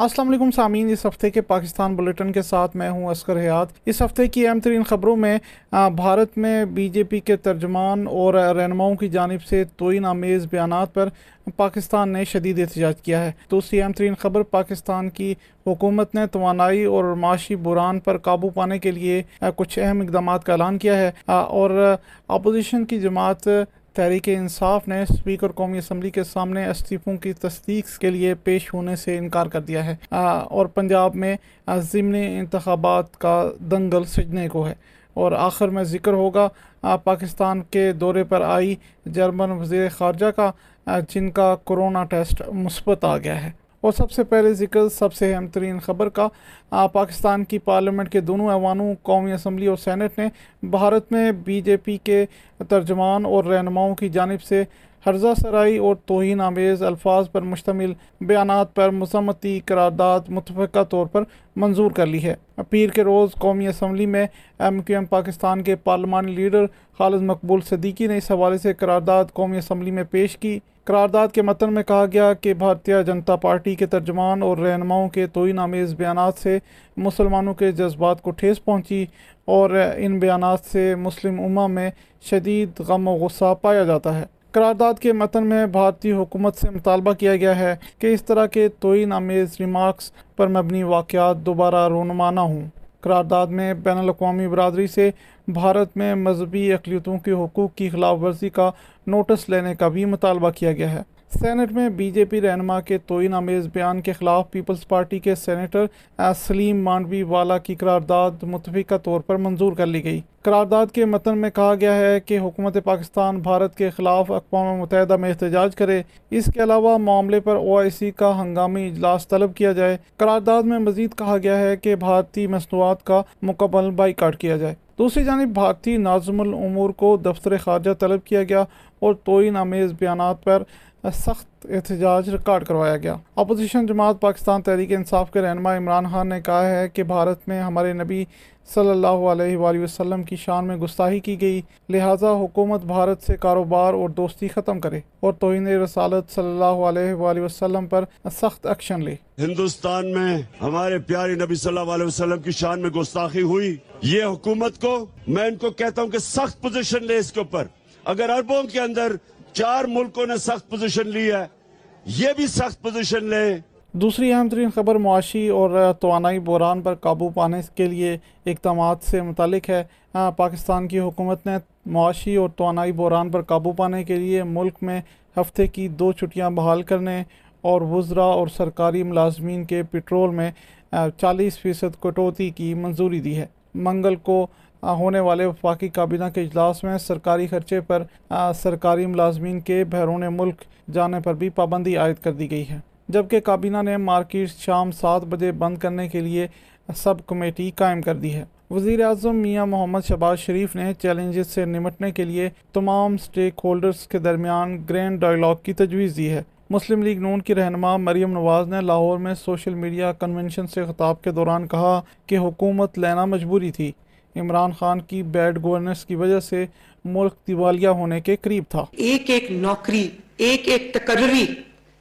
السلام علیکم سامعین، اس ہفتے کے پاکستان بلیٹن کے ساتھ میں ہوں اسکر حیات۔ اس ہفتے کی اہم ترین خبروں میں بھارت میں بی جے پی کے ترجمان اور رہنماؤں کی جانب سے توئین آمیز بیانات پر پاکستان نے شدید احتجاج کیا ہے۔ دوسری اہم ترین خبر، پاکستان کی حکومت نے توانائی اور معاشی بران پر قابو پانے کے لیے کچھ اہم اقدامات کا اعلان کیا ہے۔ اور اپوزیشن کی جماعت تحریک انصاف نے اسپیکر قومی اسمبلی کے سامنے استعفوں کی تصدیق کے لیے پیش ہونے سے انکار کر دیا ہے۔ اور پنجاب میں ضمنی انتخابات کا دنگل سجنے کو ہے۔ اور آخر میں ذکر ہوگا پاکستان کے دورے پر آئی جرمن وزیر خارجہ کا جن کا کرونا ٹیسٹ مثبت آ گیا ہے۔ اور سب سے پہلے ذکر سب سے اہم ترین خبر کا پاکستان کی پارلیمنٹ کے دونوں ایوانوں، قومی اسمبلی اور سینٹ نے، بھارت میں بی جے پی کے ترجمان اور رہنماؤں کی جانب سے حرزہ سرائی اور توہین آمیز الفاظ پر مشتمل بیانات پر مذمتی قرارداد متفقہ طور پر منظور کر لی ہے۔ پیر کے روز قومی اسمبلی میں ایم کیو ایم پاکستان کے پارلیمانی لیڈر خالد مقبول صدیقی نے اس حوالے سے قرارداد قومی اسمبلی میں پیش کی۔ قرارداد کے متن میں کہا گیا کہ بھارتیہ جنتا پارٹی کے ترجمان اور رہنماؤں کے توئین آمیز بیانات سے مسلمانوں کے جذبات کو ٹھیس پہنچی اور ان بیانات سے مسلم امہ میں شدید غم و غصہ پایا جاتا ہے۔ قرارداد کے متن میں بھارتی حکومت سے مطالبہ کیا گیا ہے کہ اس طرح کے توئین آمیز ریمارکس پر مبنی واقعات دوبارہ رونما نہ ہوں۔ قرارداد میں بین الاقوامی برادری سے بھارت میں مذہبی اقلیتوں کے حقوق کی خلاف ورزی کا نوٹس لینے کا بھی مطالبہ کیا گیا ہے۔ سینٹ میں بی جے پی رہنما کے توئین آمیز بیان کے خلاف پیپلز پارٹی کے سینیٹر سلیم مانڈوی والا کی قرارداد متفقہ طور پر منظور کر لی گئی۔ قرارداد کے متن میں کہا گیا ہے کہ حکومت پاکستان بھارت کے خلاف اقوام متحدہ میں احتجاج کرے۔ اس کے علاوہ معاملے پر او آئی سی کا ہنگامی اجلاس طلب کیا جائے۔ قرارداد میں مزید کہا گیا ہے کہ بھارتی مصنوعات کا مکمل بائی کاٹ کیا جائے۔ دوسری جانب، بھارتی نازم العمور کو دفتر خارجہ طلب کیا گیا اور توئین آمیز بیانات پر سخت احتجاج ریکارڈ کروایا گیا۔ اپوزیشن جماعت پاکستان تحریک انصاف کے رہنما عمران خان نے کہا ہے کہ بھارت میں ہمارے نبی صلی اللہ علیہ وآلہ وسلم کی شان میں گستاحی کی گئی، لہٰذا حکومت بھارت سے کاروبار اور دوستی ختم کرے اور توہین رسالت صلی اللہ علیہ وآلہ وسلم پر سخت ایکشن لے۔ ہندوستان میں ہمارے پیارے نبی صلی اللہ علیہ وسلم کی شان میں گستاخی ہوئی۔ یہ حکومت کو میں ان کو کہتا ہوں کہ سخت پوزیشن لے اس کے اوپر۔ اگر اربوں کے اندر چار ملکوں نے سخت پوزیشن لی ہے۔ یہ بھی سخت پوزیشن لے۔ دوسری اہم ترین خبر معاشی اور توانائی بحران پر قابو پانے کے لیے اقدامات سے متعلق ہے۔ پاکستان کی حکومت نے معاشی اور توانائی بحران پر قابو پانے کے لیے ملک میں ہفتے کی دو چھٹیاں بحال کرنے اور وزراء اور سرکاری ملازمین کے پٹرول میں چالیس فیصد کٹوتی کی منظوری دی ہے۔ منگل کو ہونے والے وفاقی کابینہ کے اجلاس میں سرکاری خرچے پر سرکاری ملازمین کے بیرون ملک جانے پر بھی پابندی عائد کر دی گئی ہے۔ جبکہ کابینہ نے مارکیٹ شام سات بجے بند کرنے کے لیے سب کمیٹی قائم کر دی ہے۔ وزیر اعظم میاں محمد شہباز شریف نے چیلنجز سے نمٹنے کے لیے تمام سٹیک ہولڈرز کے درمیان گرینڈ ڈائیلاگ کی تجویز دی ہے۔ مسلم لیگ نون کی رہنما مریم نواز نے لاہور میں سوشل میڈیا کنونشن سے خطاب کے دوران کہا کہ حکومت لینا مجبوری تھی۔ عمران خان کی بیڈ گورننس کی وجہ سے ملک دیوالیہ ہونے کے قریب تھا۔ ایک ایک نوکری، ایک ایک تقرری،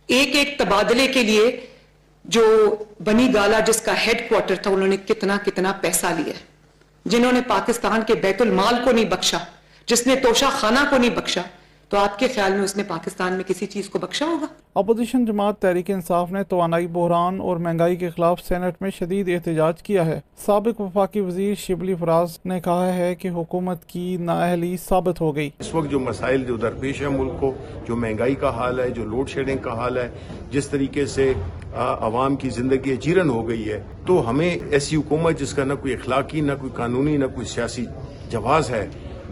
ایک ایک تبادلے کے لیے جو بنی گالا جس کا ہیڈ کوارٹر تھا، انہوں نے کتنا کتنا پیسہ لیا جنہوں نے پاکستان کے بیت المال کو نہیں بخشا، جس نے توشہ خانہ کو نہیں بخشا تو آپ کے خیال میں اس نے پاکستان میں کسی چیز کو بخشا ہوگا؟ اپوزیشن جماعت تحریک انصاف نے توانائی بحران اور مہنگائی کے خلاف سینٹ میں شدید احتجاج کیا ہے۔ سابق وفاقی وزیر شبلی فراز نے کہا ہے کہ حکومت کی نااہلی ثابت ہو گئی۔ اس وقت جو مسائل جو درپیش ہے ملک کو جو مہنگائی کا حال ہے جو لوڈ شیڈنگ کا حال ہے جس طریقے سے عوام کی زندگی اجیرن ہو گئی ہے تو ہمیں ایسی حکومت جس کا نہ کوئی اخلاقی نہ کوئی قانونی نہ کوئی سیاسی جواز ہے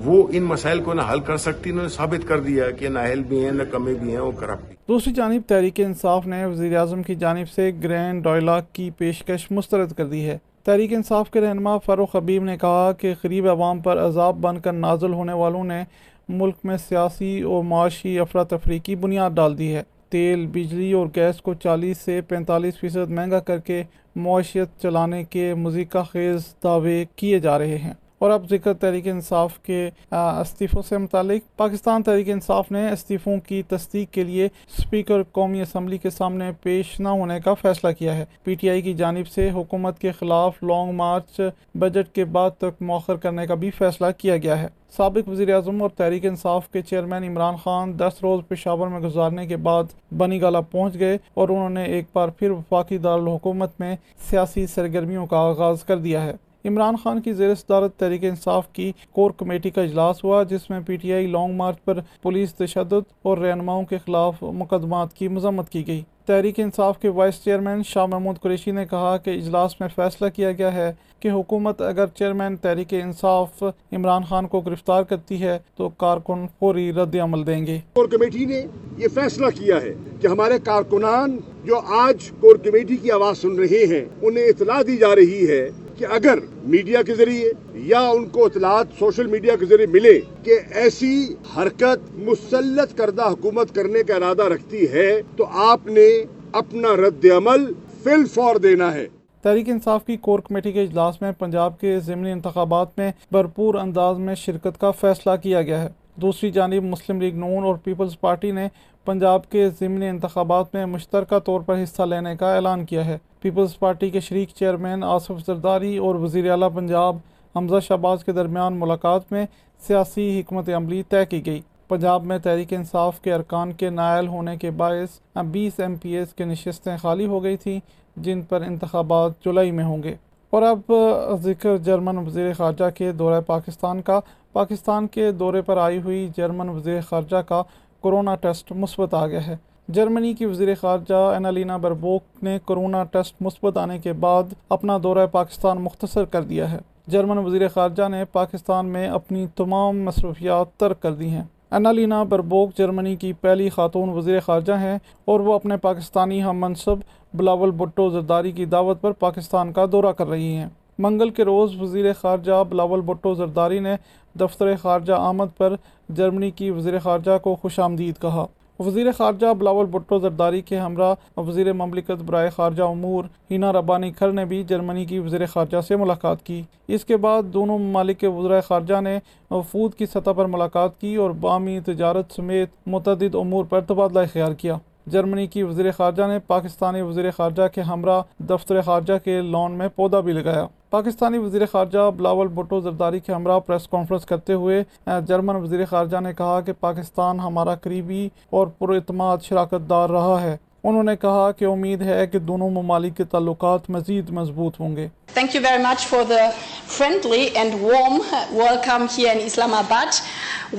وہ ان مسائل کو نہ حل کر سکتی، انہوں نے ثابت کر دیا کہ نہ اہل بھی ہیں، نہ کمی بھی ہیں، وہ کرپٹ دوسری جانب تحریک انصاف نے وزیر اعظم کی جانب سے گرینڈ ڈائلاگ کی پیشکش مسترد کر دی ہے۔ تحریک انصاف کے رہنما فاروق حبیب نے کہا کہ قریب عوام پر عذاب بن کر نازل ہونے والوں نے ملک میں سیاسی اور معاشی افراتفری کی بنیاد ڈال دی ہے۔ تیل، بجلی اور گیس کو چالیس سے پینتالیس فیصد مہنگا کر کے معاشیت چلانے کے مزیقہ خیز دعوے کیے جا رہے ہیں۔ اور اب ذکر تحریک انصاف کے استعفوں سے متعلق۔ پاکستان تحریک انصاف نے استعفوں کی تصدیق کے لیے اسپیکر قومی اسمبلی کے سامنے پیش نہ ہونے کا فیصلہ کیا ہے۔ پی ٹی آئی کی جانب سے حکومت کے خلاف لانگ مارچ بجٹ کے بعد تک مؤخر کرنے کا بھی فیصلہ کیا گیا ہے۔ سابق وزیر اعظم اور تحریک انصاف کے چیئرمین عمران خان دس روز پشاور میں گزارنے کے بعد بنی گالا پہنچ گئے اور انہوں نے ایک بار پھر وفاقی دارالحکومت میں سیاسی سرگرمیوں کا آغاز کر دیا ہے۔ عمران خان کی زیر صدارت تحریک انصاف کی کور کمیٹی کا اجلاس ہوا، جس میں P T I long march per police تشدد اور رہنماؤں کے خلاف مقدمات کی مذمت کی گئی۔ تحریک انصاف کے وائس چیئرمین شاہ محمود قریشی نے کہا کہ اجلاس میں فیصلہ کیا گیا ہے کہ حکومت اگر چیئرمین تحریک انصاف عمران خان کو گرفتار کرتی ہے تو کارکن فوری رد عمل دیں گے۔ کور کمیٹی نے یہ فیصلہ کیا ہے کہ ہمارے کارکنان جو آج کور کمیٹی کی آواز سن رہے ہیں، انہیں اطلاع دی جا رہی ہے کہ اگر میڈیا کے ذریعے یا ان کو اطلاعات سوشل میڈیا کے ذریعے ملے کہ ایسی حرکت مسلط کردہ حکومت کرنے کا ارادہ رکھتی ہے، تو آپ نے اپنا رد عمل فل فور دینا ہے۔ تحریک انصاف کی کور کمیٹی کے اجلاس میں پنجاب کے ضمنی انتخابات میں بھرپور انداز میں شرکت کا فیصلہ کیا گیا ہے۔ دوسری جانب مسلم لیگ نون اور پیپلز پارٹی نے پنجاب کے ضمنی انتخابات میں مشترکہ طور پر حصہ لینے کا اعلان کیا ہے۔ پیپلز پارٹی کے شریک چیئرمین آصف زرداری اور وزیر اعلیٰ پنجاب حمزہ شہباز کے درمیان ملاقات میں سیاسی حکمت عملی طے کی گئی۔ پنجاب میں تحریک انصاف کے ارکان کے نائل ہونے کے باعث بیس ایم پی ایس کے نشستیں خالی ہو گئی تھیں، جن پر انتخابات جولائی میں ہوں گے۔ اور اب ذکر جرمن وزیر خارجہ کے دورہ پاکستان کا۔ پاکستان کے دورے پر آئی ہوئی جرمن وزیر خارجہ کا کرونا ٹیسٹ مثبت آ گیا ہے۔ جرمنی کی وزیر خارجہ اینالینا بربوک نے کرونا ٹیسٹ مثبت آنے کے بعد اپنا دورہ پاکستان مختصر کر دیا ہے۔ جرمن وزیر خارجہ نے پاکستان میں اپنی تمام مصروفیات ترک کر دی ہیں۔ اینالینا بربوک جرمنی کی پہلی خاتون وزیر خارجہ ہیں اور وہ اپنے پاکستانی ہم منصب بلاول بھٹو زرداری کی دعوت پر پاکستان کا دورہ کر رہی ہیں۔ منگل کے روز وزیر خارجہ بلاول بھٹو زرداری نے دفتر خارجہ آمد پر جرمنی کی وزیر خارجہ کو خوش آمدید کہا۔ وزیر خارجہ بلاول بھٹو زرداری کے ہمراہ وزیر مملکت برائے خارجہ امور ہینا ربانی کھر نے بھی جرمنی کی وزیر خارجہ سے ملاقات کی۔ اس کے بعد دونوں ممالک کے وزرائے خارجہ نے وفود کی سطح پر ملاقات کی اور بامی تجارت سمیت متعدد امور پر تبادلہ خیال کیا۔ جرمنی کی وزیر خارجہ نے پاکستانی وزیر خارجہ کے ہمراہ دفتر خارجہ کے لان میں پودا بھی لگایا۔ پاکستانی وزیر خارجہ بلاول بھٹو زرداری کے ہمراہ پریس کانفرنس کرتے ہوئے جرمن وزیر خارجہ نے کہا کہ پاکستان ہمارا قریبی اور پر اعتماد شراکت دار رہا ہے انہوں نے کہا کہ امید ہے کہ دونوں ممالک کے تعلقات مزید مضبوط ہوں گے Thank you very much for the friendly and warm welcome here in Islamabad.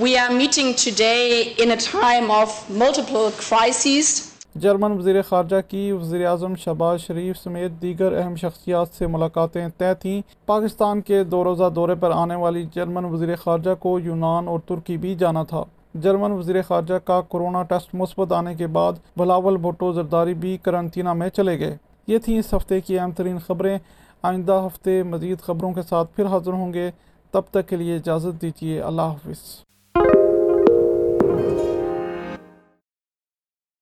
We are meeting today in a time of multiple crises. German وزیر خارجہ کی وزیر اعظم شہباز شریف سمیت دیگر اہم شخصیات سے ملاقاتیں طے تھیں۔ پاکستان کے دو روزہ دورے پر آنے والی جرمن وزیر خارجہ کو یونان اور ترکی بھی جانا تھا۔ جرمن وزیر خارجہ کا کرونا ٹیسٹ مثبت آنے کے بعد بلاول بھٹو زرداری بھی کرنٹینہ میں چلے گئے۔ یہ تھیں اس ہفتے کی اہم ترین خبریں۔ آئندہ ہفتے مزید خبروں کے ساتھ پھر حاضر ہوں گے۔ تب تک کے لیے اجازت دیجیے اللہ حافظ۔